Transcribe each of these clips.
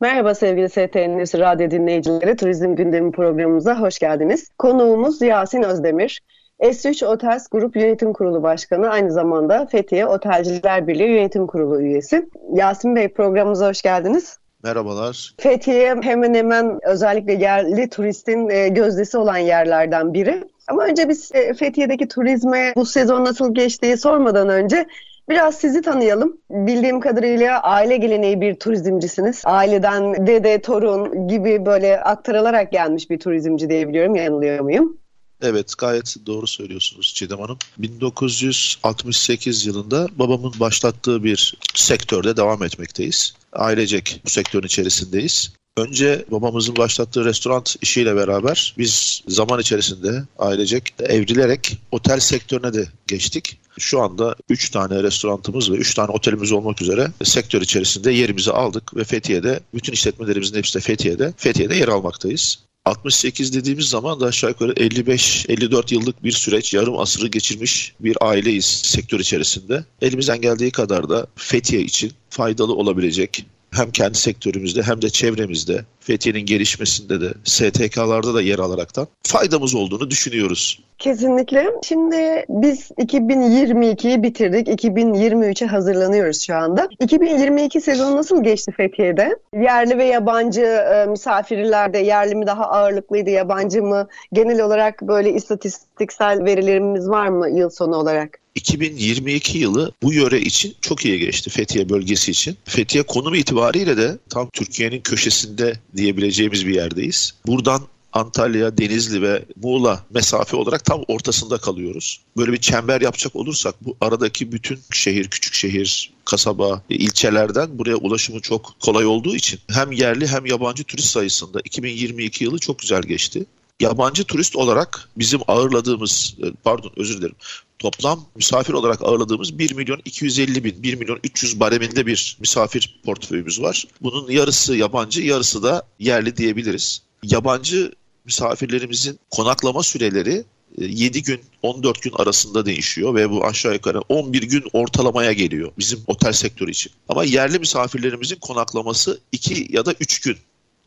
Merhaba sevgili ST Endüstri Radyo dinleyicileri. Turizm Gündemi programımıza hoş geldiniz. Konuğumuz Yasin Özdemir. S3 Otels Grup Yönetim Kurulu Başkanı, aynı zamanda Fethiye Otelciler Birliği Yönetim Kurulu üyesi. Yasin Bey programımıza hoş geldiniz. Merhabalar. Fethiye hemen hemen özellikle yerli turistin e, gözdesi olan yerlerden biri. Ama önce biz e, Fethiye'deki turizme bu sezon nasıl geçtiği sormadan önce Biraz sizi tanıyalım. Bildiğim kadarıyla aile geleneği bir turizmcisiniz. Aileden dede, torun gibi böyle aktarılarak gelmiş bir turizmci diyebiliyorum. Yanılıyor muyum? Evet gayet doğru söylüyorsunuz Çiğdem Hanım. 1968 yılında babamın başlattığı bir sektörde devam etmekteyiz. Ailecek bu sektörün içerisindeyiz. Önce babamızın başlattığı restoran işiyle beraber biz zaman içerisinde ailecek evrilerek otel sektörüne de geçtik. Şu anda 3 tane restoranımız ve 3 tane otelimiz olmak üzere sektör içerisinde yerimizi aldık ve Fethiye'de bütün işletmelerimizin hepsi de Fethiye'de. Fethiye'de yer almaktayız. 68 dediğimiz zaman da aşağı yukarı 55-54 yıllık bir süreç, yarım asırı geçirmiş bir aileyiz sektör içerisinde. Elimizden geldiği kadar da Fethiye için faydalı olabilecek hem kendi sektörümüzde hem de çevremizde Fethiye'nin gelişmesinde de STK'larda da yer alaraktan faydamız olduğunu düşünüyoruz. Kesinlikle. Şimdi biz 2022'yi bitirdik. 2023'e hazırlanıyoruz şu anda. 2022 sezonu nasıl geçti Fethiye'de? Yerli ve yabancı e, misafirlerde yerli mi daha ağırlıklıydı, yabancı mı? Genel olarak böyle istatistiksel verilerimiz var mı yıl sonu olarak? 2022 yılı bu yöre için çok iyi geçti Fethiye bölgesi için. Fethiye konum itibariyle de tam Türkiye'nin köşesinde diyebileceğimiz bir yerdeyiz. Buradan Antalya, Denizli ve Muğla mesafe olarak tam ortasında kalıyoruz. Böyle bir çember yapacak olursak bu aradaki bütün şehir, küçük şehir, kasaba, ilçelerden buraya ulaşımı çok kolay olduğu için hem yerli hem yabancı turist sayısında 2022 yılı çok güzel geçti. Yabancı turist olarak bizim ağırladığımız, pardon özür dilerim, toplam misafir olarak ağırladığımız 1 milyon 250 bin, 1 milyon 300 bareminde bir misafir portföyümüz var. Bunun yarısı yabancı, yarısı da yerli diyebiliriz. Yabancı misafirlerimizin konaklama süreleri 7 e, gün 14 gün arasında değişiyor ve bu aşağı yukarı 11 gün ortalamaya geliyor bizim otel sektörü için. Ama yerli misafirlerimizin konaklaması 2 ya da 3 gün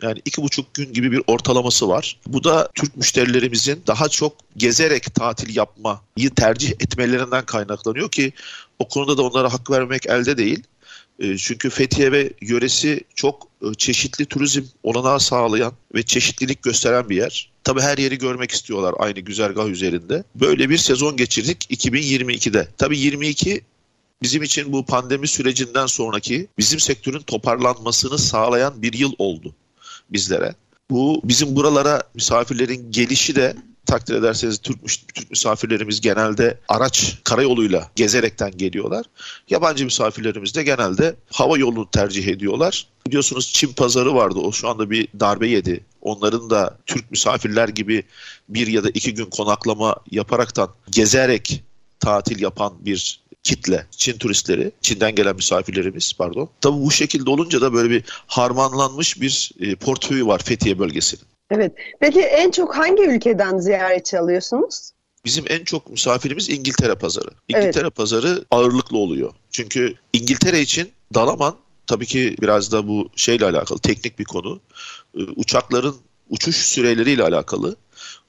yani iki buçuk gün gibi bir ortalaması var. Bu da Türk müşterilerimizin daha çok gezerek tatil yapmayı tercih etmelerinden kaynaklanıyor ki o konuda da onlara hak vermek elde değil. E, çünkü Fethiye ve yöresi çok e, çeşitli turizm olanağı sağlayan ve çeşitlilik gösteren bir yer. Tabii her yeri görmek istiyorlar aynı güzergah üzerinde. Böyle bir sezon geçirdik 2022'de. Tabii 22 bizim için bu pandemi sürecinden sonraki bizim sektörün toparlanmasını sağlayan bir yıl oldu bizlere. Bu bizim buralara misafirlerin gelişi de takdir ederseniz Türk, Türk misafirlerimiz genelde araç karayoluyla gezerekten geliyorlar. Yabancı misafirlerimiz de genelde hava yolunu tercih ediyorlar. Biliyorsunuz Çin pazarı vardı o şu anda bir darbe yedi. Onların da Türk misafirler gibi bir ya da iki gün konaklama yaparaktan gezerek tatil yapan bir kitle, Çin turistleri, Çin'den gelen misafirlerimiz pardon. Tabii bu şekilde olunca da böyle bir harmanlanmış bir e, portföyü var Fethiye bölgesinin. Evet. Peki en çok hangi ülkeden ziyaretçi alıyorsunuz? Bizim en çok misafirimiz İngiltere pazarı. İngiltere evet. pazarı ağırlıklı oluyor. Çünkü İngiltere için Dalaman tabii ki biraz da bu şeyle alakalı teknik bir konu. E, uçakların uçuş süreleriyle alakalı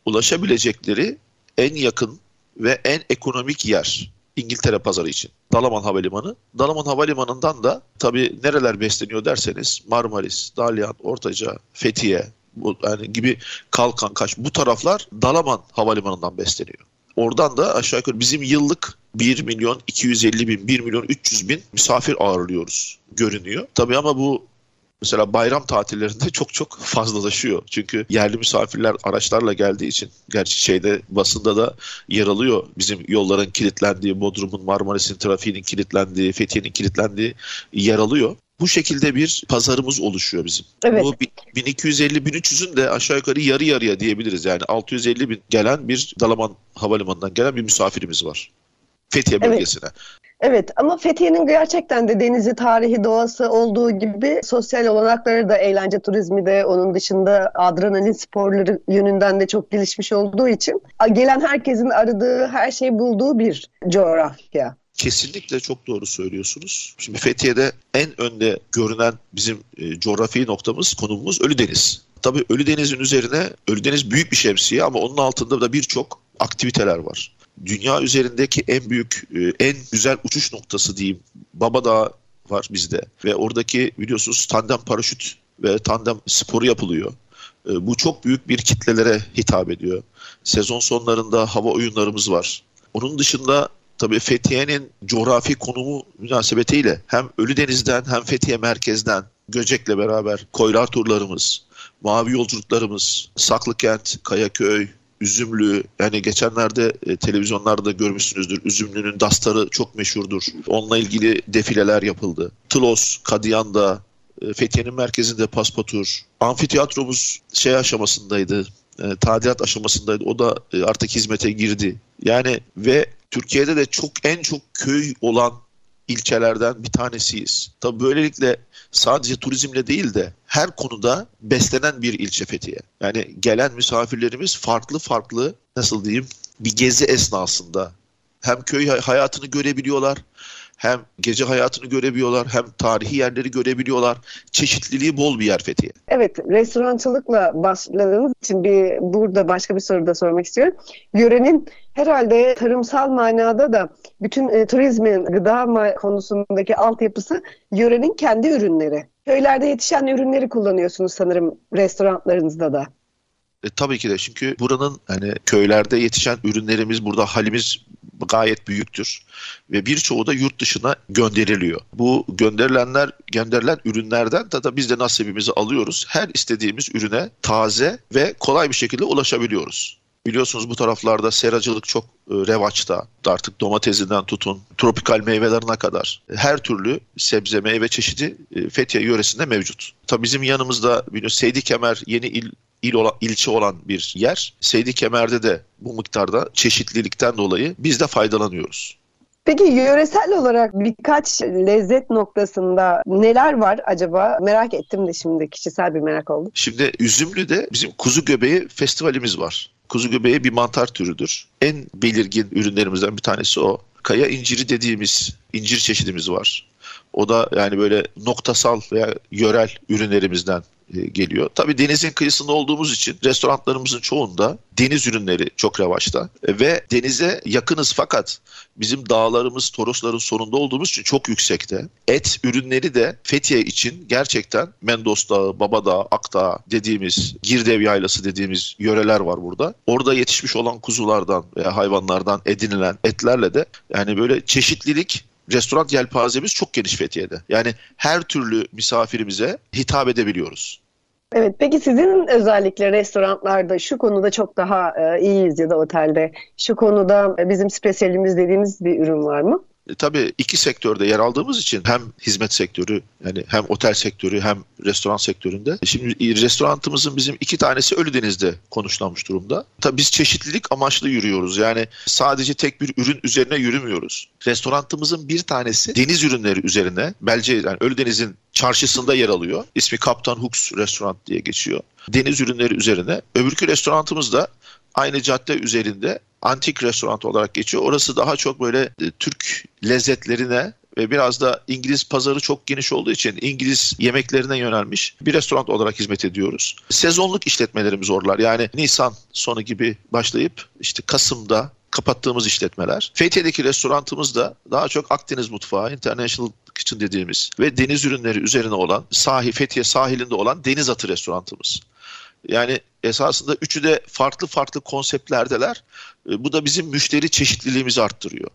ulaşabilecekleri en yakın ve en ekonomik yer İngiltere pazarı için. Dalaman Havalimanı. Dalaman Havalimanı'ndan da tabii nereler besleniyor derseniz Marmaris, Dalyan, Ortaca, Fethiye bu, yani gibi Kalkan, Kaş bu taraflar Dalaman Havalimanı'ndan besleniyor. Oradan da aşağı yukarı bizim yıllık 1 milyon 250 bin, 1 milyon 300 bin misafir ağırlıyoruz görünüyor. Tabii ama bu mesela bayram tatillerinde çok çok fazlalaşıyor. Çünkü yerli misafirler araçlarla geldiği için gerçi şeyde basında da yer alıyor. Bizim yolların kilitlendiği, Bodrum'un, Marmaris'in trafiğinin kilitlendiği, Fethiye'nin kilitlendiği yer alıyor. Bu şekilde bir pazarımız oluşuyor bizim. Evet. Bu 1250-1300'ün de aşağı yukarı yarı yarıya diyebiliriz. Yani 650 bin gelen bir Dalaman Havalimanı'ndan gelen bir misafirimiz var. Fethiye Evet. bölgesine. Evet ama Fethiye'nin gerçekten de denizi, tarihi, doğası olduğu gibi sosyal olanakları da eğlence turizmi de onun dışında adrenalin sporları yönünden de çok gelişmiş olduğu için gelen herkesin aradığı her şeyi bulduğu bir coğrafya. Kesinlikle çok doğru söylüyorsunuz. Şimdi Fethiye'de en önde görünen bizim e, coğrafi noktamız, konumumuz Ölüdeniz. Tabii Ölüdeniz'in üzerine, Ölüdeniz büyük bir şemsiye ama onun altında da birçok aktiviteler var. Dünya üzerindeki en büyük, e, en güzel uçuş noktası diyeyim Baba Dağı var bizde. Ve oradaki biliyorsunuz tandem paraşüt ve tandem sporu yapılıyor. E, Bu çok büyük bir kitlelere hitap ediyor. Sezon sonlarında hava oyunlarımız var. Onun dışında tabii Fethiye'nin coğrafi konumu münasebetiyle hem Ölüdeniz'den hem Fethiye merkezden Göcek'le beraber koylar turlarımız, mavi yolculuklarımız, Saklıkent, Kayaköy, Üzümlü yani geçenlerde e, televizyonlarda görmüşsünüzdür. Üzümlü'nün dastarı çok meşhurdur. Onunla ilgili defileler yapıldı. Tlos, Kadiyan'da, e, Fethiye'nin merkezinde Paspatur. Amfiteyatromuz şey aşamasındaydı. E, tadilat aşamasındaydı. O da e, artık hizmete girdi. Yani ve Türkiye'de de çok en çok köy olan ilçelerden bir tanesiyiz. Tabii böylelikle sadece turizmle değil de her konuda beslenen bir ilçe Fethiye. Yani gelen misafirlerimiz farklı farklı nasıl diyeyim bir gezi esnasında hem köy hay- hayatını görebiliyorlar hem gece hayatını görebiliyorlar hem tarihi yerleri görebiliyorlar. Çeşitliliği bol bir yer Fethiye. Evet, restorancılıkla başladığınız için bir burada başka bir soru da sormak istiyorum. Yörenin herhalde tarımsal manada da bütün e, turizmin gıda konusundaki altyapısı yörenin kendi ürünleri. Köylerde yetişen ürünleri kullanıyorsunuz sanırım restoranlarınızda da. E, tabii ki de çünkü buranın hani köylerde yetişen ürünlerimiz burada halimiz gayet büyüktür ve birçoğu da yurt dışına gönderiliyor. Bu gönderilenler gönderilen ürünlerden de, de biz de nasibimizi alıyoruz. Her istediğimiz ürüne taze ve kolay bir şekilde ulaşabiliyoruz. Biliyorsunuz bu taraflarda seracılık çok e, revaçta. Artık domatesinden tutun, tropikal meyvelerine kadar her türlü sebze meyve çeşidi e, Fethiye yöresinde mevcut. Tabii bizim yanımızda biliyorsunuz Seydi Kemer yeni il il olan, ilçe olan bir yer. Seydi Kemer'de de bu miktarda çeşitlilikten dolayı biz de faydalanıyoruz. Peki yöresel olarak birkaç lezzet noktasında neler var acaba? Merak ettim de şimdi kişisel bir merak oldu. Şimdi Üzümlü'de bizim kuzu göbeği festivalimiz var. Kuzu göbeği bir mantar türüdür. En belirgin ürünlerimizden bir tanesi o. Kaya inciri dediğimiz incir çeşidimiz var. O da yani böyle noktasal veya yörel ürünlerimizden e, geliyor. Tabii denizin kıyısında olduğumuz için restoranlarımızın çoğunda deniz ürünleri çok revaçta E, ve denize yakınız fakat bizim dağlarımız Torosların sonunda olduğumuz için çok yüksekte. Et ürünleri de Fethiye için gerçekten Mendos Dağı, Baba Dağı, Akdağ dediğimiz Girdev Yaylası dediğimiz yöreler var burada. Orada yetişmiş olan kuzulardan veya hayvanlardan edinilen etlerle de yani böyle çeşitlilik restoran yelpazemiz çok geniş Fethiye'de. Yani her türlü misafirimize hitap edebiliyoruz. Evet, peki sizin özellikle restoranlarda şu konuda çok daha e, iyiyiz ya da otelde şu konuda bizim spesiyelimiz dediğiniz bir ürün var mı? E, tabii iki sektörde yer aldığımız için hem hizmet sektörü yani hem otel sektörü hem restoran sektöründe. Şimdi restoranımızın bizim iki tanesi Ölüdeniz'de konuşlanmış durumda. Tabii biz çeşitlilik amaçlı yürüyoruz. Yani sadece tek bir ürün üzerine yürümüyoruz. Restoranımızın bir tanesi deniz ürünleri üzerine Belce yani Ölüdeniz'in çarşısında yer alıyor. İsmi Kaptan Hooks Restoran diye geçiyor. Deniz ürünleri üzerine. Öbürkü restoranımız da aynı cadde üzerinde antik restoran olarak geçiyor. Orası daha çok böyle e, Türk lezzetlerine ve biraz da İngiliz pazarı çok geniş olduğu için İngiliz yemeklerine yönelmiş bir restoran olarak hizmet ediyoruz. Sezonluk işletmelerimiz oralar. Yani Nisan sonu gibi başlayıp işte Kasım'da kapattığımız işletmeler. Fethiye'deki restoranımız da daha çok Akdeniz mutfağı, International Kitchen dediğimiz ve deniz ürünleri üzerine olan sahil, Fethiye sahilinde olan deniz atı restoranımız. Yani esasında üçü de farklı farklı konseptlerdeler. E, Bu da bizim müşteri çeşitliliğimizi arttırıyor.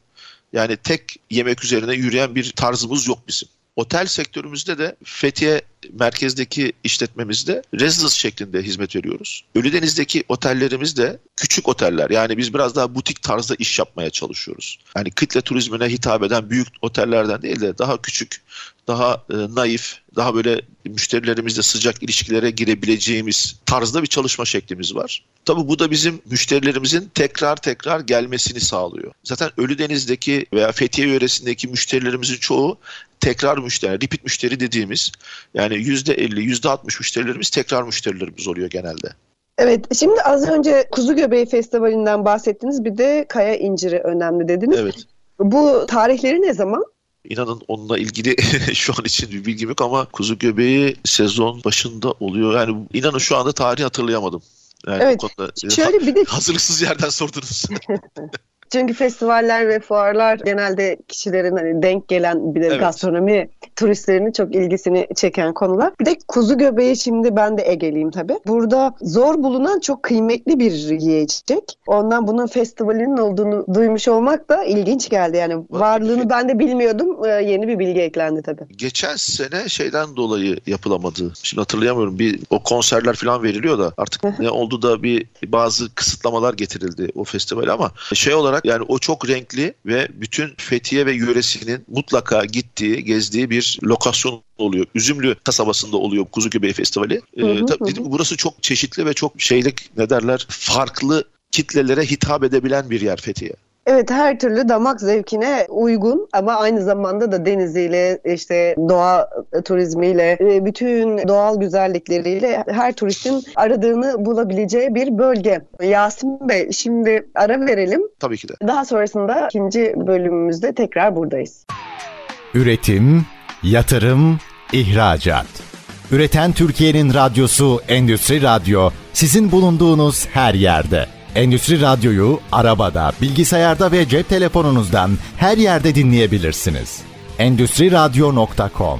Yani tek yemek üzerine yürüyen bir tarzımız yok bizim. Otel sektörümüzde de Fethiye merkezdeki işletmemizde residence şeklinde hizmet veriyoruz. Ölüdeniz'deki otellerimiz de küçük oteller. Yani biz biraz daha butik tarzda iş yapmaya çalışıyoruz. Yani kitle turizmine hitap eden büyük otellerden değil de daha küçük, daha e, naif, daha böyle müşterilerimizle sıcak ilişkilere girebileceğimiz tarzda bir çalışma şeklimiz var. Tabii bu da bizim müşterilerimizin tekrar tekrar gelmesini sağlıyor. Zaten Ölüdeniz'deki veya Fethiye yöresindeki müşterilerimizin çoğu tekrar müşteri, repeat müşteri dediğimiz yani %50, %60 müşterilerimiz tekrar müşterilerimiz oluyor genelde. Evet, şimdi az önce Kuzu Göbeği Festivali'nden bahsettiniz. Bir de Kaya İnciri önemli dediniz. Evet. Bu tarihleri ne zaman? İnanın onunla ilgili şu an için bir bilgim yok ama kuzu göbeği sezon başında oluyor. Yani inanın şu anda tarihi hatırlayamadım. Yani evet. Konuda, Şöyle bir de hazırlıksız yerden sordunuz. Çünkü festivaller ve fuarlar genelde kişilerin hani denk gelen bir de evet. gastronomi turistlerinin çok ilgisini çeken konular. Bir de kuzu göbeği şimdi ben de Ege'liyim tabii. Burada zor bulunan çok kıymetli bir yiyecek. Ondan bunun festivalinin olduğunu duymuş olmak da ilginç geldi. Yani varlığını ben de bilmiyordum. Ee, yeni bir bilgi eklendi tabii. Geçen sene şeyden dolayı yapılamadı. Şimdi hatırlayamıyorum. Bir o konserler falan veriliyor da artık ne oldu da bir bazı kısıtlamalar getirildi o festivale ama şey olarak yani o çok renkli ve bütün Fethiye ve yöresinin mutlaka gittiği, gezdiği bir lokasyon oluyor. Üzümlü kasabasında oluyor Kuzu Göbeği Festivali. Hı hı, ee, tabii hı. burası çok çeşitli ve çok şeylik ne derler farklı kitlelere hitap edebilen bir yer Fethiye. Evet her türlü damak zevkine uygun ama aynı zamanda da deniziyle işte doğa turizmiyle e, bütün doğal güzellikleriyle her turistin aradığını bulabileceği bir bölge. Yasin Bey şimdi ara verelim. Tabii ki de. Daha sonrasında ikinci bölümümüzde tekrar buradayız. Üretim, yatırım, ihracat. Üreten Türkiye'nin radyosu Endüstri Radyo sizin bulunduğunuz her yerde. Endüstri Radyo'yu arabada, bilgisayarda ve cep telefonunuzdan her yerde dinleyebilirsiniz. Endüstri Radyo.com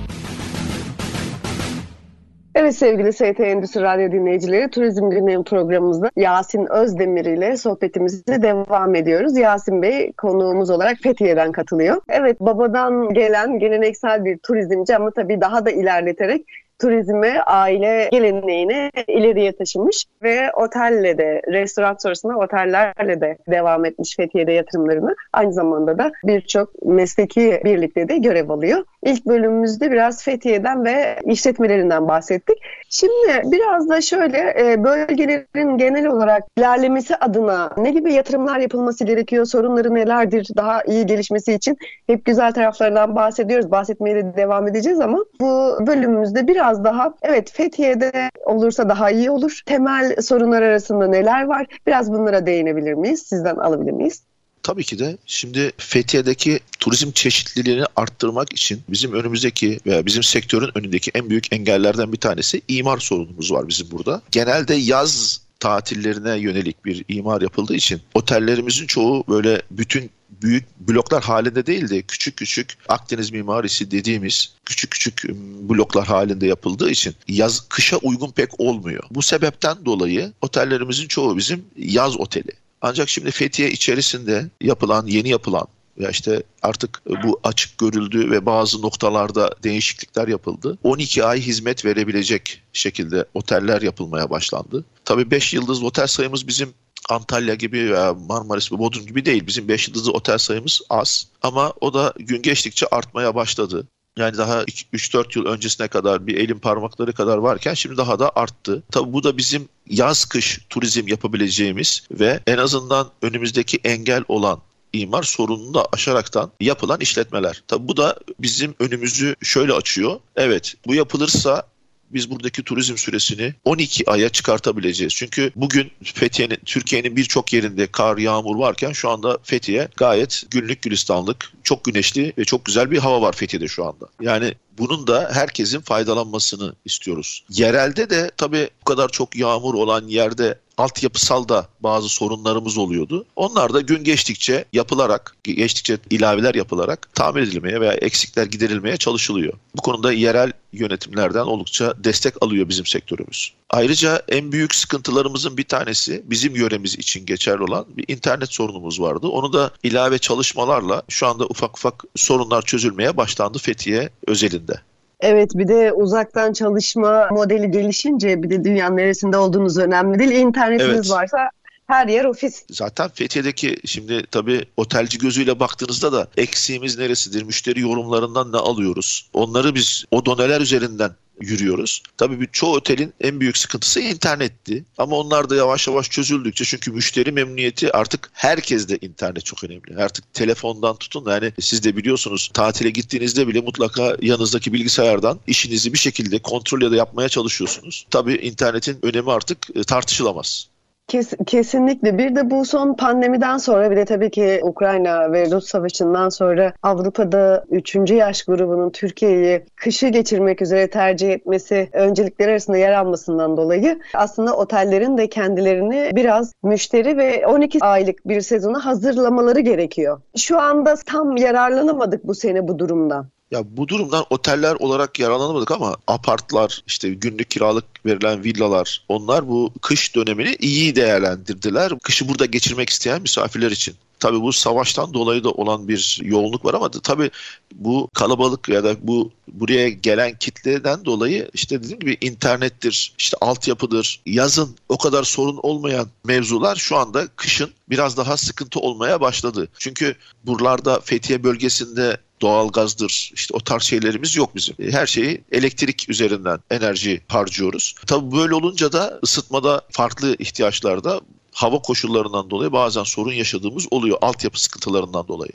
Evet sevgili ST Endüstri Radyo dinleyicileri, Turizm Gündemi programımızda Yasin Özdemir ile sohbetimize devam ediyoruz. Yasin Bey konuğumuz olarak Fethiye'den katılıyor. Evet babadan gelen geleneksel bir turizmci ama tabii daha da ilerleterek turizmi aile geleneğini ileriye taşımış ve otelle de restoran sonrasında otellerle de devam etmiş Fethiye'de yatırımlarını. Aynı zamanda da birçok mesleki birlikte de görev alıyor. İlk bölümümüzde biraz Fethiye'den ve işletmelerinden bahsettik. Şimdi biraz da şöyle e, bölgelerin genel olarak ilerlemesi adına ne gibi yatırımlar yapılması gerekiyor, sorunları nelerdir daha iyi gelişmesi için hep güzel taraflarından bahsediyoruz. Bahsetmeye de devam edeceğiz ama bu bölümümüzde biraz daha evet Fethiye'de olursa daha iyi olur. Temel sorunlar arasında neler var? Biraz bunlara değinebilir miyiz? Sizden alabilir miyiz? Tabii ki de şimdi Fethiye'deki turizm çeşitliliğini arttırmak için bizim önümüzdeki veya bizim sektörün önündeki en büyük engellerden bir tanesi imar sorunumuz var bizim burada. Genelde yaz tatillerine yönelik bir imar yapıldığı için otellerimizin çoğu böyle bütün büyük bloklar halinde değil de küçük küçük Akdeniz mimarisi dediğimiz küçük küçük bloklar halinde yapıldığı için yaz kışa uygun pek olmuyor. Bu sebepten dolayı otellerimizin çoğu bizim yaz oteli. Ancak şimdi Fethiye içerisinde yapılan, yeni yapılan ya işte artık bu açık görüldü ve bazı noktalarda değişiklikler yapıldı. 12 ay hizmet verebilecek şekilde oteller yapılmaya başlandı. Tabii 5 yıldız otel sayımız bizim Antalya gibi veya Marmaris ve Bodrum gibi değil. Bizim 5 yıldızlı otel sayımız az ama o da gün geçtikçe artmaya başladı. Yani daha 3-4 yıl öncesine kadar bir elin parmakları kadar varken şimdi daha da arttı. Tabii bu da bizim yaz kış turizm yapabileceğimiz ve en azından önümüzdeki engel olan imar sorununu da aşaraktan yapılan işletmeler. Tabii bu da bizim önümüzü şöyle açıyor. Evet bu yapılırsa biz buradaki turizm süresini 12 aya çıkartabileceğiz. Çünkü bugün Fethiye'nin Türkiye'nin birçok yerinde kar, yağmur varken şu anda Fethiye gayet günlük gülistanlık, çok güneşli ve çok güzel bir hava var Fethiye'de şu anda. Yani bunun da herkesin faydalanmasını istiyoruz. Yerelde de tabii bu kadar çok yağmur olan yerde altyapısal da bazı sorunlarımız oluyordu. Onlar da gün geçtikçe yapılarak, geçtikçe ilaveler yapılarak tamir edilmeye veya eksikler giderilmeye çalışılıyor. Bu konuda yerel yönetimlerden oldukça destek alıyor bizim sektörümüz. Ayrıca en büyük sıkıntılarımızın bir tanesi bizim yöremiz için geçerli olan bir internet sorunumuz vardı. Onu da ilave çalışmalarla şu anda ufak ufak sorunlar çözülmeye başlandı Fethiye özelinde. Evet bir de uzaktan çalışma modeli gelişince bir de dünyanın neresinde olduğunuz önemli değil. İnternetiniz Evet. varsa her yer ofis. Zaten Fethiye'deki şimdi tabii otelci gözüyle baktığınızda da eksiğimiz neresidir? Müşteri yorumlarından ne alıyoruz? Onları biz o doneler üzerinden yürüyoruz. Tabii bir çoğu otelin en büyük sıkıntısı internetti. Ama onlar da yavaş yavaş çözüldükçe çünkü müşteri memnuniyeti artık herkeste internet çok önemli. Artık telefondan tutun yani siz de biliyorsunuz tatile gittiğinizde bile mutlaka yanınızdaki bilgisayardan işinizi bir şekilde kontrol ya da yapmaya çalışıyorsunuz. Tabii internetin önemi artık e, tartışılamaz. Kes, kesinlikle. Bir de bu son pandemiden sonra bir de tabii ki Ukrayna ve Rus savaşından sonra Avrupa'da 3. yaş grubunun Türkiye'yi kışı geçirmek üzere tercih etmesi öncelikleri arasında yer almasından dolayı aslında otellerin de kendilerini biraz müşteri ve 12 aylık bir sezona hazırlamaları gerekiyor. Şu anda tam yararlanamadık bu sene bu durumdan. Ya bu durumdan oteller olarak yararlanamadık ama apartlar, işte günlük kiralık verilen villalar onlar bu kış dönemini iyi değerlendirdiler. Kışı burada geçirmek isteyen misafirler için. Tabii bu savaştan dolayı da olan bir yoğunluk var ama tabii bu kalabalık ya da bu buraya gelen kitleden dolayı işte dediğim gibi internettir, işte altyapıdır. Yazın o kadar sorun olmayan mevzular şu anda kışın biraz daha sıkıntı olmaya başladı. Çünkü buralarda Fethiye bölgesinde doğalgazdır işte o tarz şeylerimiz yok bizim. E, Her şeyi elektrik üzerinden enerji harcıyoruz. Tabii böyle olunca da ısıtmada farklı ihtiyaçlarda hava koşullarından dolayı bazen sorun yaşadığımız oluyor altyapı sıkıntılarından dolayı.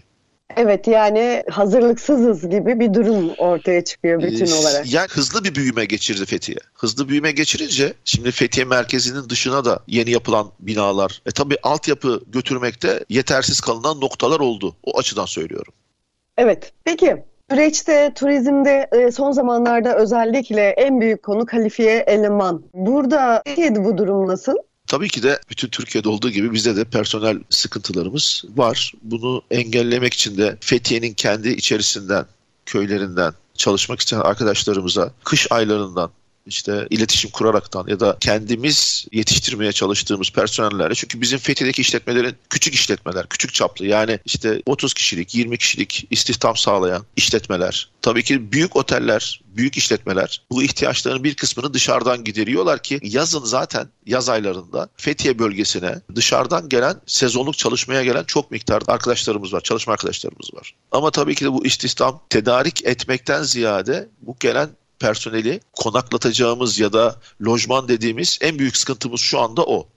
Evet yani hazırlıksızız gibi bir durum ortaya çıkıyor bütün Ee, olarak. Yani hızlı bir büyüme geçirdi Fethiye. Hızlı büyüme geçirince şimdi Fethiye merkezinin dışına da yeni yapılan binalar. E tabii altyapı götürmekte yetersiz kalınan noktalar oldu. O açıdan söylüyorum. Evet. Peki süreçte turizmde e, son zamanlarda özellikle en büyük konu kalifiye eleman. Burada Türkiye'de bu durum nasıl? Tabii ki de bütün Türkiye'de olduğu gibi bizde de personel sıkıntılarımız var. Bunu engellemek için de Fethiye'nin kendi içerisinden, köylerinden çalışmak isteyen arkadaşlarımıza kış aylarından işte iletişim kuraraktan ya da kendimiz yetiştirmeye çalıştığımız personellerle çünkü bizim Fethiye'deki işletmelerin küçük işletmeler, küçük çaplı yani işte 30 kişilik, 20 kişilik istihdam sağlayan işletmeler. Tabii ki büyük oteller, büyük işletmeler bu ihtiyaçların bir kısmını dışarıdan gideriyorlar ki yazın zaten yaz aylarında Fethiye bölgesine dışarıdan gelen sezonluk çalışmaya gelen çok miktarda arkadaşlarımız var, çalışma arkadaşlarımız var. Ama tabii ki de bu istihdam tedarik etmekten ziyade bu gelen personeli konaklatacağımız ya da lojman dediğimiz en büyük sıkıntımız şu anda o.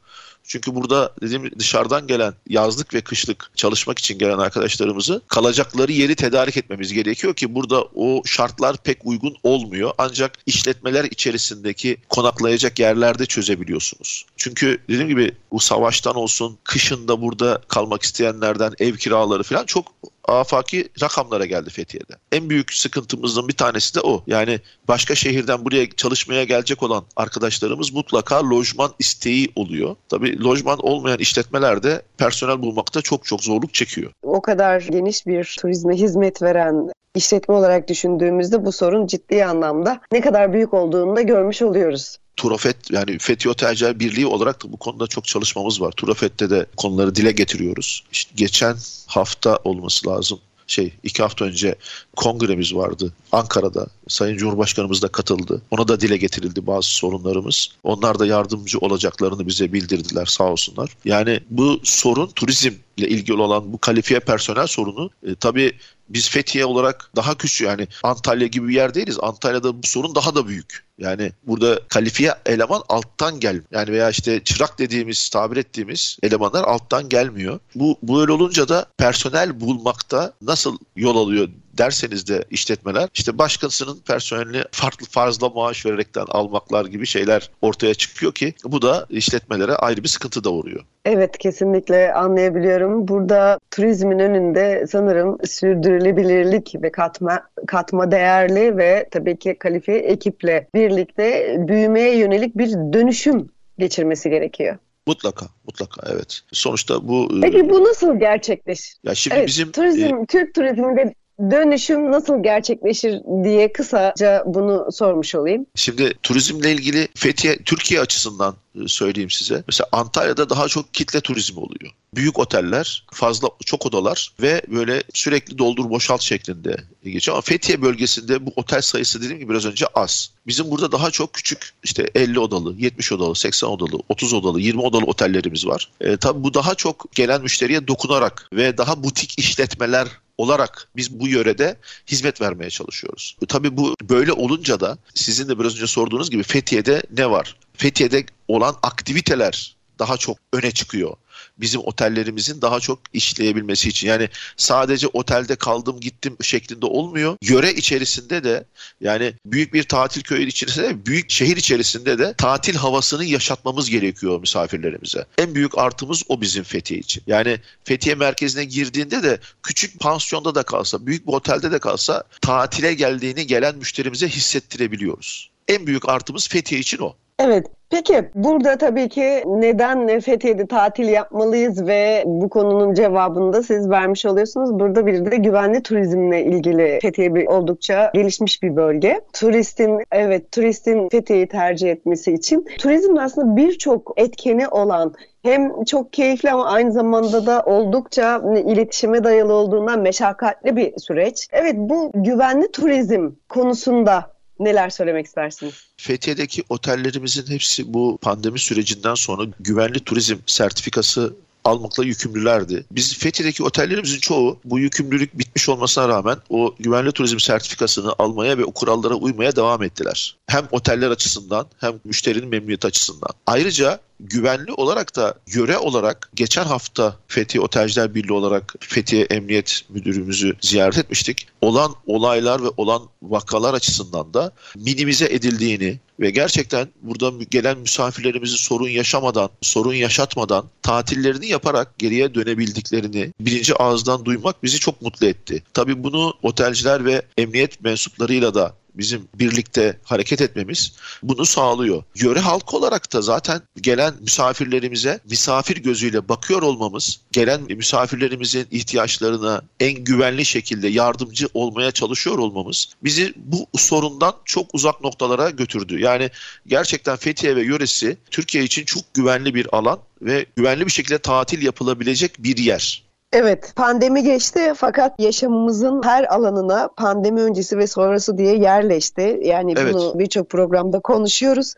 Çünkü burada dediğim dışarıdan gelen yazlık ve kışlık çalışmak için gelen arkadaşlarımızı kalacakları yeri tedarik etmemiz gerekiyor ki burada o şartlar pek uygun olmuyor. Ancak işletmeler içerisindeki konaklayacak yerlerde çözebiliyorsunuz. Çünkü dediğim gibi bu savaştan olsun kışında burada kalmak isteyenlerden ev kiraları falan çok afaki rakamlara geldi Fethiye'de. En büyük sıkıntımızın bir tanesi de o. Yani başka şehirden buraya çalışmaya gelecek olan arkadaşlarımız mutlaka lojman isteği oluyor. Tabii lojman olmayan işletmelerde personel bulmakta çok çok zorluk çekiyor. O kadar geniş bir turizme hizmet veren işletme olarak düşündüğümüzde bu sorun ciddi anlamda ne kadar büyük olduğunu da görmüş oluyoruz. Turafet yani Fethiye Otelciler Birliği olarak da bu konuda çok çalışmamız var. Turafet'te de konuları dile getiriyoruz. İşte geçen hafta olması lazım. Şey iki hafta önce kongremiz vardı Ankara'da. Sayın Cumhurbaşkanımız da katıldı. Ona da dile getirildi bazı sorunlarımız. Onlar da yardımcı olacaklarını bize bildirdiler sağ olsunlar. Yani bu sorun turizmle ilgili olan bu kalifiye personel sorunu e, tabii biz Fethiye olarak daha küçük yani Antalya gibi bir yer değiliz. Antalya'da bu sorun daha da büyük. Yani burada kalifiye eleman alttan gel. Yani veya işte çırak dediğimiz, tabir ettiğimiz elemanlar alttan gelmiyor. Bu böyle olunca da personel bulmakta nasıl yol alıyor derseniz de işletmeler işte başkasının personelini farklı fazla maaş vererekten almaklar gibi şeyler ortaya çıkıyor ki bu da işletmelere ayrı bir sıkıntı doğuruyor. Evet kesinlikle anlayabiliyorum. Burada turizmin önünde sanırım sürdürülebilirlik ve katma katma değerli ve tabii ki kalifiye ekiple birlikte büyümeye yönelik bir dönüşüm geçirmesi gerekiyor. Mutlaka, mutlaka evet. Sonuçta bu Peki bu nasıl gerçekleşir? ya şimdi Evet, bizim turizm, e, Türk turizminde dönüşüm nasıl gerçekleşir diye kısaca bunu sormuş olayım. Şimdi turizmle ilgili Fethiye Türkiye açısından e, söyleyeyim size. Mesela Antalya'da daha çok kitle turizmi oluyor. Büyük oteller, fazla çok odalar ve böyle sürekli doldur boşalt şeklinde geçiyor. Ama Fethiye bölgesinde bu otel sayısı dediğim gibi biraz önce az. Bizim burada daha çok küçük işte 50 odalı, 70 odalı, 80 odalı, 30 odalı, 20 odalı otellerimiz var. E, tabii bu daha çok gelen müşteriye dokunarak ve daha butik işletmeler olarak biz bu yörede hizmet vermeye çalışıyoruz. Tabii bu böyle olunca da sizin de biraz önce sorduğunuz gibi Fethiye'de ne var? Fethiye'de olan aktiviteler daha çok öne çıkıyor bizim otellerimizin daha çok işleyebilmesi için. Yani sadece otelde kaldım gittim şeklinde olmuyor. Yöre içerisinde de yani büyük bir tatil köyü içerisinde de büyük şehir içerisinde de tatil havasını yaşatmamız gerekiyor misafirlerimize. En büyük artımız o bizim Fethiye için. Yani Fethiye merkezine girdiğinde de küçük pansiyonda da kalsa, büyük bir otelde de kalsa tatile geldiğini gelen müşterimize hissettirebiliyoruz. En büyük artımız Fethiye için o. Evet. Peki burada tabii ki neden Fethiye'de tatil yapmalıyız ve bu konunun cevabını da siz vermiş oluyorsunuz. Burada bir de güvenli turizmle ilgili Fethiye bir oldukça gelişmiş bir bölge. Turistin evet turistin Fethiye'yi tercih etmesi için turizm aslında birçok etkeni olan hem çok keyifli ama aynı zamanda da oldukça iletişime dayalı olduğundan meşakkatli bir süreç. Evet bu güvenli turizm konusunda neler söylemek istersiniz? Fethiye'deki otellerimizin hepsi bu pandemi sürecinden sonra güvenli turizm sertifikası almakla yükümlülerdi. Biz Fethiye'deki otellerimizin çoğu bu yükümlülük bitmiş olmasına rağmen o güvenli turizm sertifikasını almaya ve o kurallara uymaya devam ettiler. Hem oteller açısından hem müşterinin memnuniyeti açısından. Ayrıca güvenli olarak da yöre olarak geçen hafta Fethiye Otelciler Birliği olarak Fethiye Emniyet Müdürümüzü ziyaret etmiştik. Olan olaylar ve olan vakalar açısından da minimize edildiğini ve gerçekten burada gelen misafirlerimizin sorun yaşamadan, sorun yaşatmadan tatillerini yaparak geriye dönebildiklerini birinci ağızdan duymak bizi çok mutlu etti. Tabii bunu otelciler ve emniyet mensuplarıyla da bizim birlikte hareket etmemiz bunu sağlıyor. Yöre halk olarak da zaten gelen misafirlerimize misafir gözüyle bakıyor olmamız, gelen misafirlerimizin ihtiyaçlarına en güvenli şekilde yardımcı olmaya çalışıyor olmamız bizi bu sorundan çok uzak noktalara götürdü. Yani gerçekten Fethiye ve yöresi Türkiye için çok güvenli bir alan ve güvenli bir şekilde tatil yapılabilecek bir yer. Evet, pandemi geçti fakat yaşamımızın her alanına pandemi öncesi ve sonrası diye yerleşti. Yani evet. bunu birçok programda konuşuyoruz.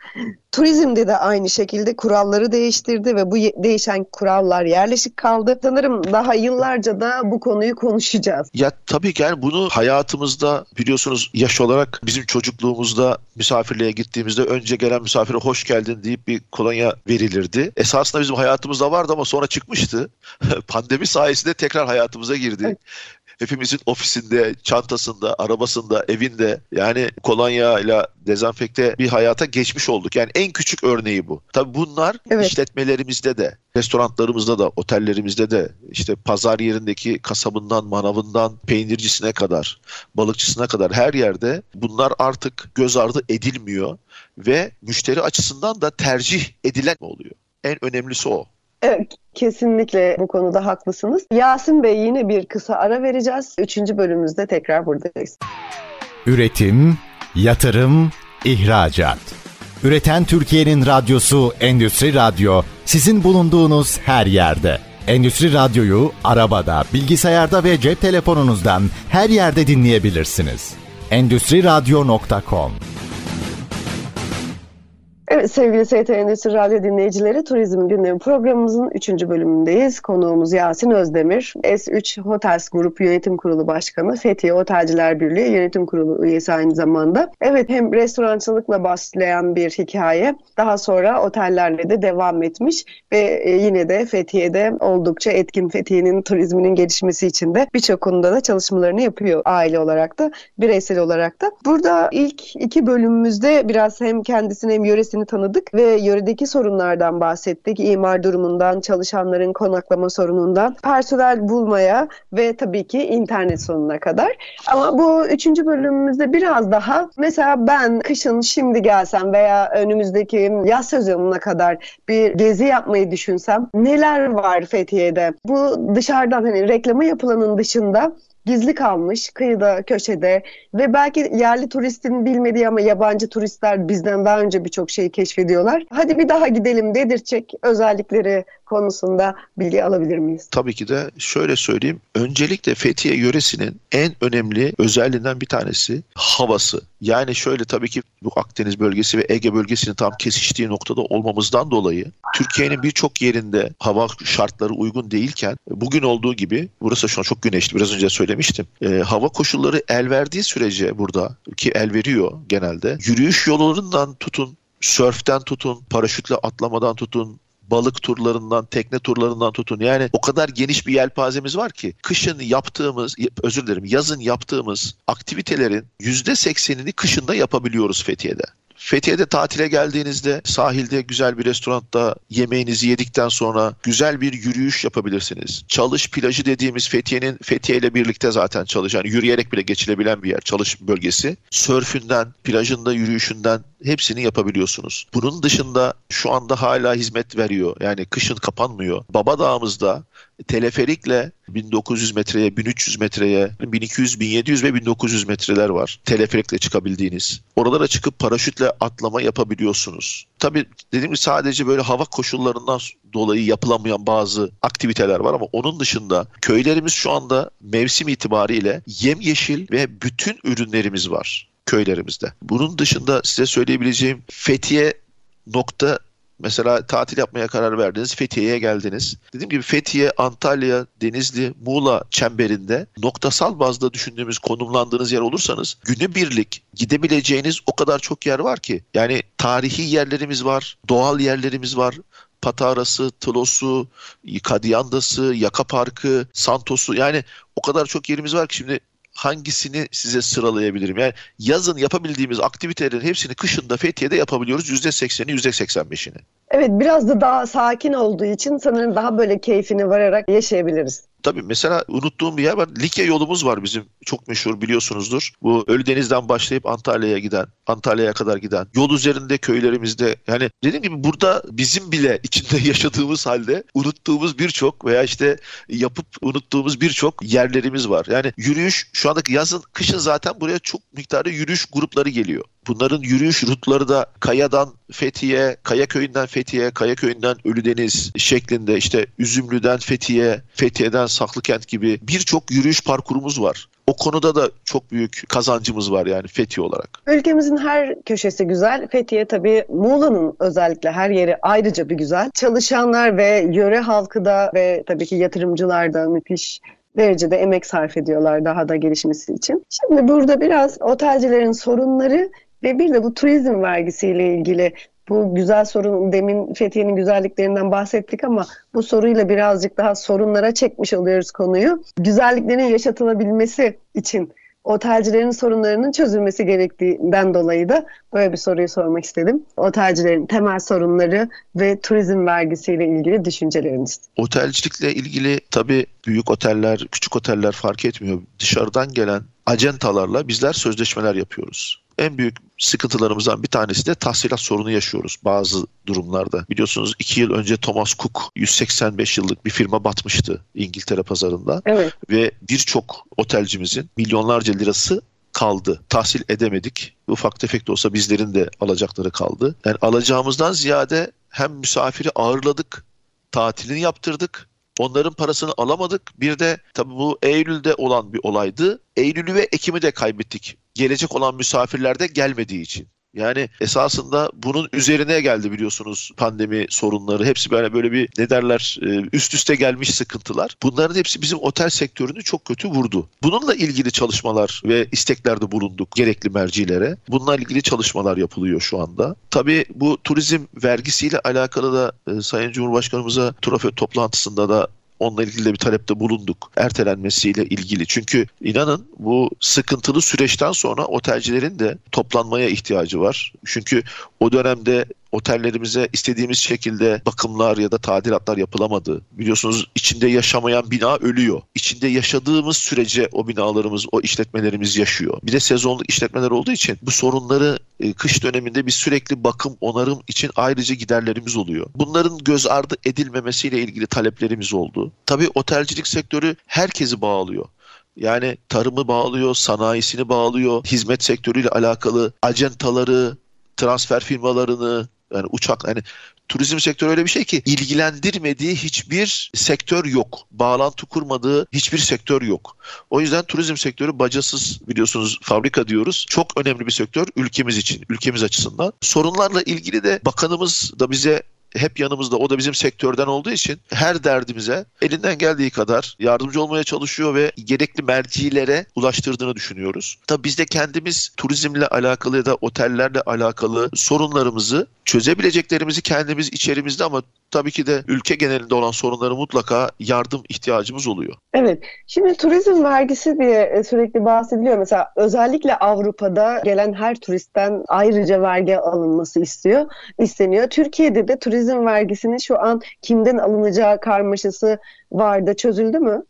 Turizmde de aynı şekilde kuralları değiştirdi ve bu değişen kurallar yerleşik kaldı. Sanırım daha yıllarca da bu konuyu konuşacağız. Ya tabii ki yani bunu hayatımızda biliyorsunuz yaş olarak bizim çocukluğumuzda misafirliğe gittiğimizde önce gelen misafire hoş geldin deyip bir kolonya verilirdi. Esasında bizim hayatımızda vardı ama sonra çıkmıştı. Pandemi sayesinde tekrar hayatımıza girdi. Hepimizin ofisinde, çantasında, arabasında, evinde yani kolonya ile dezenfekte bir hayata geçmiş olduk. Yani en küçük örneği bu. Tabii bunlar evet. işletmelerimizde de, restoranlarımızda da, otellerimizde de işte pazar yerindeki kasabından, manavından, peynircisine kadar, balıkçısına kadar her yerde bunlar artık göz ardı edilmiyor ve müşteri açısından da tercih edilen oluyor. En önemlisi o. Kesinlikle bu konuda haklısınız. Yasin Bey yine bir kısa ara vereceğiz. Üçüncü bölümümüzde tekrar buradayız. Üretim, yatırım, ihracat. Üreten Türkiye'nin radyosu Endüstri Radyo sizin bulunduğunuz her yerde. Endüstri Radyo'yu arabada, bilgisayarda ve cep telefonunuzdan her yerde dinleyebilirsiniz. Endüstri Radyo.com Evet sevgili ST Endüstri Radyo dinleyicileri Turizm Gündemi programımızın 3. bölümündeyiz. Konuğumuz Yasin Özdemir. S3 Hotels Grup Yönetim Kurulu Başkanı, Fethiye Otelciler Birliği Yönetim Kurulu üyesi aynı zamanda. Evet hem restorancılıkla başlayan bir hikaye. Daha sonra otellerle de devam etmiş ve e, yine de Fethiye'de oldukça etkin Fethiye'nin turizminin gelişmesi için de birçok konuda da çalışmalarını yapıyor aile olarak da bireysel olarak da. Burada ilk iki bölümümüzde biraz hem kendisini hem yöresini tanıdık ve yöredeki sorunlardan bahsettik. İmar durumundan, çalışanların konaklama sorunundan, personel bulmaya ve tabii ki internet sorununa kadar. Ama bu üçüncü bölümümüzde biraz daha mesela ben kışın şimdi gelsem veya önümüzdeki yaz sezonuna kadar bir gezi yapmayı düşünsem neler var Fethiye'de? Bu dışarıdan hani reklama yapılanın dışında gizli kalmış kıyıda, köşede ve belki yerli turistin bilmediği ama yabancı turistler bizden daha önce birçok şeyi keşfediyorlar. Hadi bir daha gidelim dedirtecek özellikleri konusunda bilgi alabilir miyiz? Tabii ki de şöyle söyleyeyim. Öncelikle Fethiye yöresinin en önemli özelliğinden bir tanesi havası. Yani şöyle tabii ki bu Akdeniz bölgesi ve Ege bölgesinin tam kesiştiği noktada olmamızdan dolayı Türkiye'nin birçok yerinde hava şartları uygun değilken bugün olduğu gibi burası şu an çok güneşli biraz önce söylemiştim. E, hava koşulları el verdiği sürece burada ki el veriyor genelde yürüyüş yollarından tutun sörften tutun, paraşütle atlamadan tutun, balık turlarından, tekne turlarından tutun. Yani o kadar geniş bir yelpazemiz var ki kışın yaptığımız, özür dilerim yazın yaptığımız aktivitelerin %80'ini kışında yapabiliyoruz Fethiye'de. Fethiye'de tatile geldiğinizde sahilde güzel bir restoranda yemeğinizi yedikten sonra güzel bir yürüyüş yapabilirsiniz. Çalış plajı dediğimiz Fethiye'nin Fethiye ile birlikte zaten çalışan, yürüyerek bile geçilebilen bir yer, çalış bölgesi. Sörfünden, plajında yürüyüşünden hepsini yapabiliyorsunuz. Bunun dışında şu anda hala hizmet veriyor. Yani kışın kapanmıyor. Baba Dağımızda teleferikle 1900 metreye, 1300 metreye, 1200, 1700 ve 1900 metreler var. Teleferikle çıkabildiğiniz. Oralara çıkıp paraşütle atlama yapabiliyorsunuz. Tabii dediğim gibi sadece böyle hava koşullarından dolayı yapılamayan bazı aktiviteler var ama onun dışında köylerimiz şu anda mevsim itibariyle yemyeşil ve bütün ürünlerimiz var köylerimizde. Bunun dışında size söyleyebileceğim Fethiye nokta Mesela tatil yapmaya karar verdiniz, Fethiye'ye geldiniz. Dediğim gibi Fethiye, Antalya, Denizli, Muğla çemberinde noktasal bazda düşündüğümüz, konumlandığınız yer olursanız günübirlik gidebileceğiniz o kadar çok yer var ki. Yani tarihi yerlerimiz var, doğal yerlerimiz var, Patarası, Tlosu, Kadiyandası, Yaka Parkı, Santos'u yani o kadar çok yerimiz var ki şimdi hangisini size sıralayabilirim? Yani yazın yapabildiğimiz aktivitelerin hepsini kışında Fethiye'de yapabiliyoruz. %80'i %85'ini. Evet biraz da daha sakin olduğu için sanırım daha böyle keyfini vararak yaşayabiliriz. Tabii mesela unuttuğum bir yer var. Likya yolumuz var bizim çok meşhur biliyorsunuzdur. Bu Ölüdeniz'den başlayıp Antalya'ya giden, Antalya'ya kadar giden. Yol üzerinde köylerimizde yani dediğim gibi burada bizim bile içinde yaşadığımız halde unuttuğumuz birçok veya işte yapıp unuttuğumuz birçok yerlerimiz var. Yani yürüyüş şu andaki yazın kışın zaten buraya çok miktarda yürüyüş grupları geliyor. Bunların yürüyüş rutları da Kaya'dan Fethiye, Kaya Köyü'nden Fethiye, Kaya Köyü'nden Ölüdeniz şeklinde işte Üzümlü'den Fethiye, Fethiye'den Saklıkent gibi birçok yürüyüş parkurumuz var. O konuda da çok büyük kazancımız var yani Fethiye olarak. Ülkemizin her köşesi güzel. Fethiye tabii Muğla'nın özellikle her yeri ayrıca bir güzel. Çalışanlar ve yöre halkı da ve tabii ki yatırımcılar da müthiş derecede emek sarf ediyorlar daha da gelişmesi için. Şimdi burada biraz otelcilerin sorunları ve bir de bu turizm vergisiyle ilgili bu güzel sorun demin Fethiye'nin güzelliklerinden bahsettik ama bu soruyla birazcık daha sorunlara çekmiş oluyoruz konuyu. Güzelliklerin yaşatılabilmesi için otelcilerin sorunlarının çözülmesi gerektiğinden dolayı da böyle bir soruyu sormak istedim. Otelcilerin temel sorunları ve turizm vergisiyle ilgili düşünceleriniz. Otelcilikle ilgili tabii büyük oteller, küçük oteller fark etmiyor. Dışarıdan gelen acentalarla bizler sözleşmeler yapıyoruz. En büyük sıkıntılarımızdan bir tanesi de tahsilat sorunu yaşıyoruz bazı durumlarda. Biliyorsunuz iki yıl önce Thomas Cook 185 yıllık bir firma batmıştı İngiltere pazarında. Evet. Ve birçok otelcimizin milyonlarca lirası kaldı. Tahsil edemedik. Ufak tefek de olsa bizlerin de alacakları kaldı. Yani alacağımızdan ziyade hem misafiri ağırladık, tatilini yaptırdık Onların parasını alamadık. Bir de tabii bu Eylül'de olan bir olaydı. Eylül'ü ve Ekim'i de kaybettik. Gelecek olan misafirler de gelmediği için. Yani esasında bunun üzerine geldi biliyorsunuz pandemi sorunları. Hepsi böyle böyle bir ne derler e, üst üste gelmiş sıkıntılar. Bunların hepsi bizim otel sektörünü çok kötü vurdu. Bununla ilgili çalışmalar ve isteklerde bulunduk gerekli mercilere. Bununla ilgili çalışmalar yapılıyor şu anda. Tabii bu turizm vergisiyle alakalı da e, Sayın Cumhurbaşkanımıza Trafo toplantısında da Onunla ilgili de bir talepte bulunduk. Ertelenmesiyle ilgili. Çünkü inanın bu sıkıntılı süreçten sonra otelcilerin de toplanmaya ihtiyacı var. Çünkü o dönemde otellerimize istediğimiz şekilde bakımlar ya da tadilatlar yapılamadı. Biliyorsunuz içinde yaşamayan bina ölüyor. İçinde yaşadığımız sürece o binalarımız, o işletmelerimiz yaşıyor. Bir de sezonluk işletmeler olduğu için bu sorunları e, kış döneminde bir sürekli bakım, onarım için ayrıca giderlerimiz oluyor. Bunların göz ardı edilmemesiyle ilgili taleplerimiz oldu. Tabii otelcilik sektörü herkesi bağlıyor Yani tarımı bağlıyor, sanayisini bağlıyor, hizmet sektörüyle alakalı acentaları, transfer firmalarını, yani uçak yani turizm sektörü öyle bir şey ki ilgilendirmediği hiçbir sektör yok. Bağlantı kurmadığı hiçbir sektör yok. O yüzden turizm sektörü bacasız biliyorsunuz fabrika diyoruz. Çok önemli bir sektör ülkemiz için, ülkemiz açısından. Sorunlarla ilgili de bakanımız da bize hep yanımızda. O da bizim sektörden olduğu için her derdimize elinden geldiği kadar yardımcı olmaya çalışıyor ve gerekli mercilere ulaştırdığını düşünüyoruz. Tabii biz de kendimiz turizmle alakalı ya da otellerle alakalı sorunlarımızı çözebileceklerimizi kendimiz içerimizde ama tabii ki de ülke genelinde olan sorunları mutlaka yardım ihtiyacımız oluyor. Evet. Şimdi turizm vergisi diye e, sürekli bahsediliyor. Mesela özellikle Avrupa'da gelen her turistten ayrıca vergi alınması istiyor, isteniyor. Türkiye'de de turizm vergisinin şu an kimden alınacağı karmaşası vardı. Çözüldü mü?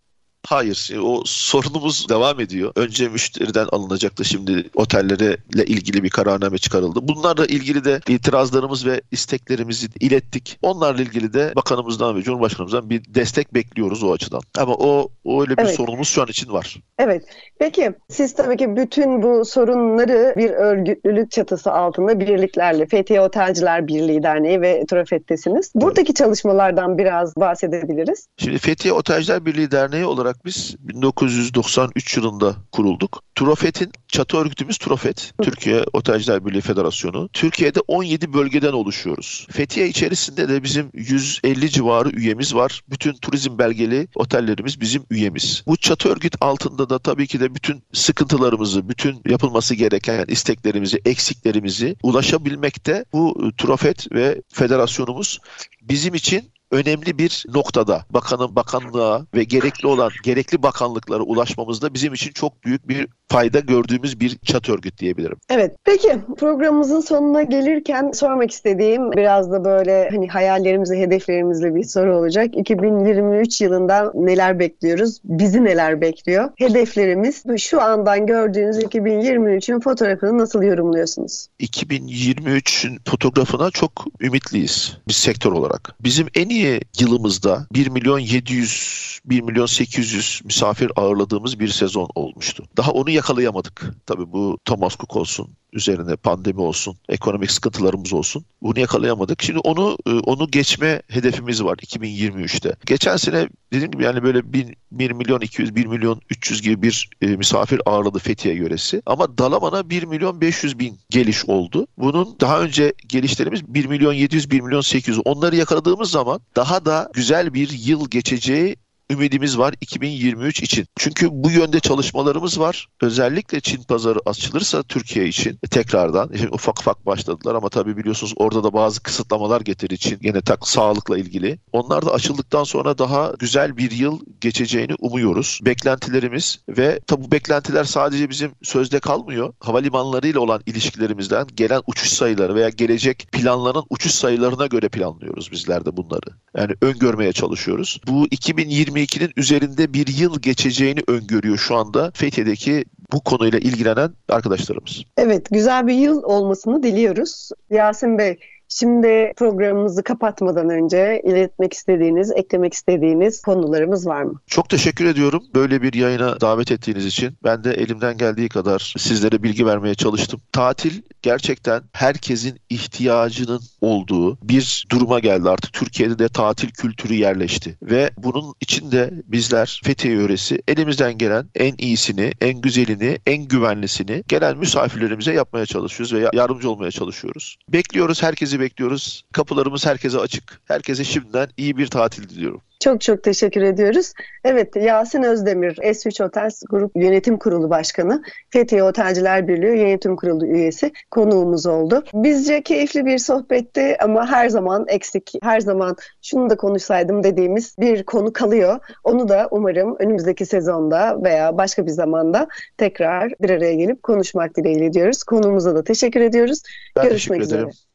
Hayır, o sorunumuz devam ediyor. Önce müşteriden alınacaktı, şimdi otellere ilgili bir kararname çıkarıldı. Bunlarla ilgili de itirazlarımız ve isteklerimizi ilettik. Onlarla ilgili de bakanımızdan ve cumhurbaşkanımızdan bir destek bekliyoruz o açıdan. Ama o, öyle bir evet. sorunumuz şu an için var. Evet. Peki siz tabii ki bütün bu sorunları bir örgütlülük çatısı altında birliklerle Fethiye Otelciler Birliği Derneği ve Trafet'tesiniz. Buradaki evet. çalışmalardan biraz bahsedebiliriz. Şimdi Fethiye Otelciler Birliği Derneği olarak olarak biz 1993 yılında kurulduk. Trofet'in çatı örgütümüz Trofet, Türkiye Otelciler Birliği Federasyonu. Türkiye'de 17 bölgeden oluşuyoruz. Fethiye içerisinde de bizim 150 civarı üyemiz var. Bütün turizm belgeli otellerimiz bizim üyemiz. Bu çatı örgüt altında da tabii ki de bütün sıkıntılarımızı, bütün yapılması gereken isteklerimizi, eksiklerimizi ulaşabilmekte bu Trofet ve federasyonumuz bizim için önemli bir noktada bakanın bakanlığa ve gerekli olan gerekli bakanlıklara ulaşmamızda bizim için çok büyük bir fayda gördüğümüz bir çat örgüt diyebilirim. Evet. Peki programımızın sonuna gelirken sormak istediğim biraz da böyle hani hayallerimizi, hedeflerimizle bir soru olacak. 2023 yılında neler bekliyoruz? Bizi neler bekliyor? Hedeflerimiz şu andan gördüğünüz 2023'ün fotoğrafını nasıl yorumluyorsunuz? 2023'ün fotoğrafına çok ümitliyiz biz sektör olarak. Bizim en iyi yılımızda 1 milyon 700, 1 milyon 800 misafir ağırladığımız bir sezon olmuştu. Daha onu yakalayamadık. Tabii bu Thomas Cook olsun, üzerine pandemi olsun, ekonomik sıkıntılarımız olsun. Bunu yakalayamadık. Şimdi onu e, onu geçme hedefimiz var 2023'te. Geçen sene dediğim gibi yani böyle 1, 1 milyon 200, 1 milyon 300 gibi bir e, misafir ağırladı Fethiye yöresi. Ama Dalaman'a 1 milyon 500 bin geliş oldu. Bunun daha önce gelişlerimiz 1 milyon 700, 1 milyon 800. Onları yakaladığımız zaman daha da güzel bir yıl geçeceği ümidimiz var 2023 için. Çünkü bu yönde çalışmalarımız var. Özellikle Çin pazarı açılırsa Türkiye için tekrardan şimdi ufak ufak başladılar ama tabii biliyorsunuz orada da bazı kısıtlamalar getirir Çin yine tak sağlıkla ilgili. Onlar da açıldıktan sonra daha güzel bir yıl geçeceğini umuyoruz. Beklentilerimiz ve tabi bu beklentiler sadece bizim sözde kalmıyor. Havalimanlarıyla olan ilişkilerimizden gelen uçuş sayıları veya gelecek planlanan uçuş sayılarına göre planlıyoruz bizler de bunları. Yani öngörmeye çalışıyoruz. Bu 2020 2022'nin üzerinde bir yıl geçeceğini öngörüyor şu anda Fethiye'deki bu konuyla ilgilenen arkadaşlarımız. Evet, güzel bir yıl olmasını diliyoruz. Yasin Bey, Şimdi programımızı kapatmadan önce iletmek istediğiniz, eklemek istediğiniz konularımız var mı? Çok teşekkür ediyorum böyle bir yayına davet ettiğiniz için. Ben de elimden geldiği kadar sizlere bilgi vermeye çalıştım. Tatil gerçekten herkesin ihtiyacının olduğu bir duruma geldi artık. Türkiye'de de tatil kültürü yerleşti ve bunun için de bizler Fethiye yöresi elimizden gelen en iyisini, en güzelini, en güvenlisini gelen misafirlerimize yapmaya çalışıyoruz ve yardımcı olmaya çalışıyoruz. Bekliyoruz herkesi Herkesi bekliyoruz. Kapılarımız herkese açık. Herkese şimdiden iyi bir tatil diliyorum. Çok çok teşekkür ediyoruz. Evet Yasin Özdemir, S3 Hotels Grup Yönetim Kurulu Başkanı, Fethiye Otelciler Birliği Yönetim Kurulu üyesi konuğumuz oldu. Bizce keyifli bir sohbetti ama her zaman eksik, her zaman şunu da konuşsaydım dediğimiz bir konu kalıyor. Onu da umarım önümüzdeki sezonda veya başka bir zamanda tekrar bir araya gelip konuşmak dileğiyle diyoruz. Konuğumuza da teşekkür ediyoruz. Ben Görüşmek teşekkür üzere.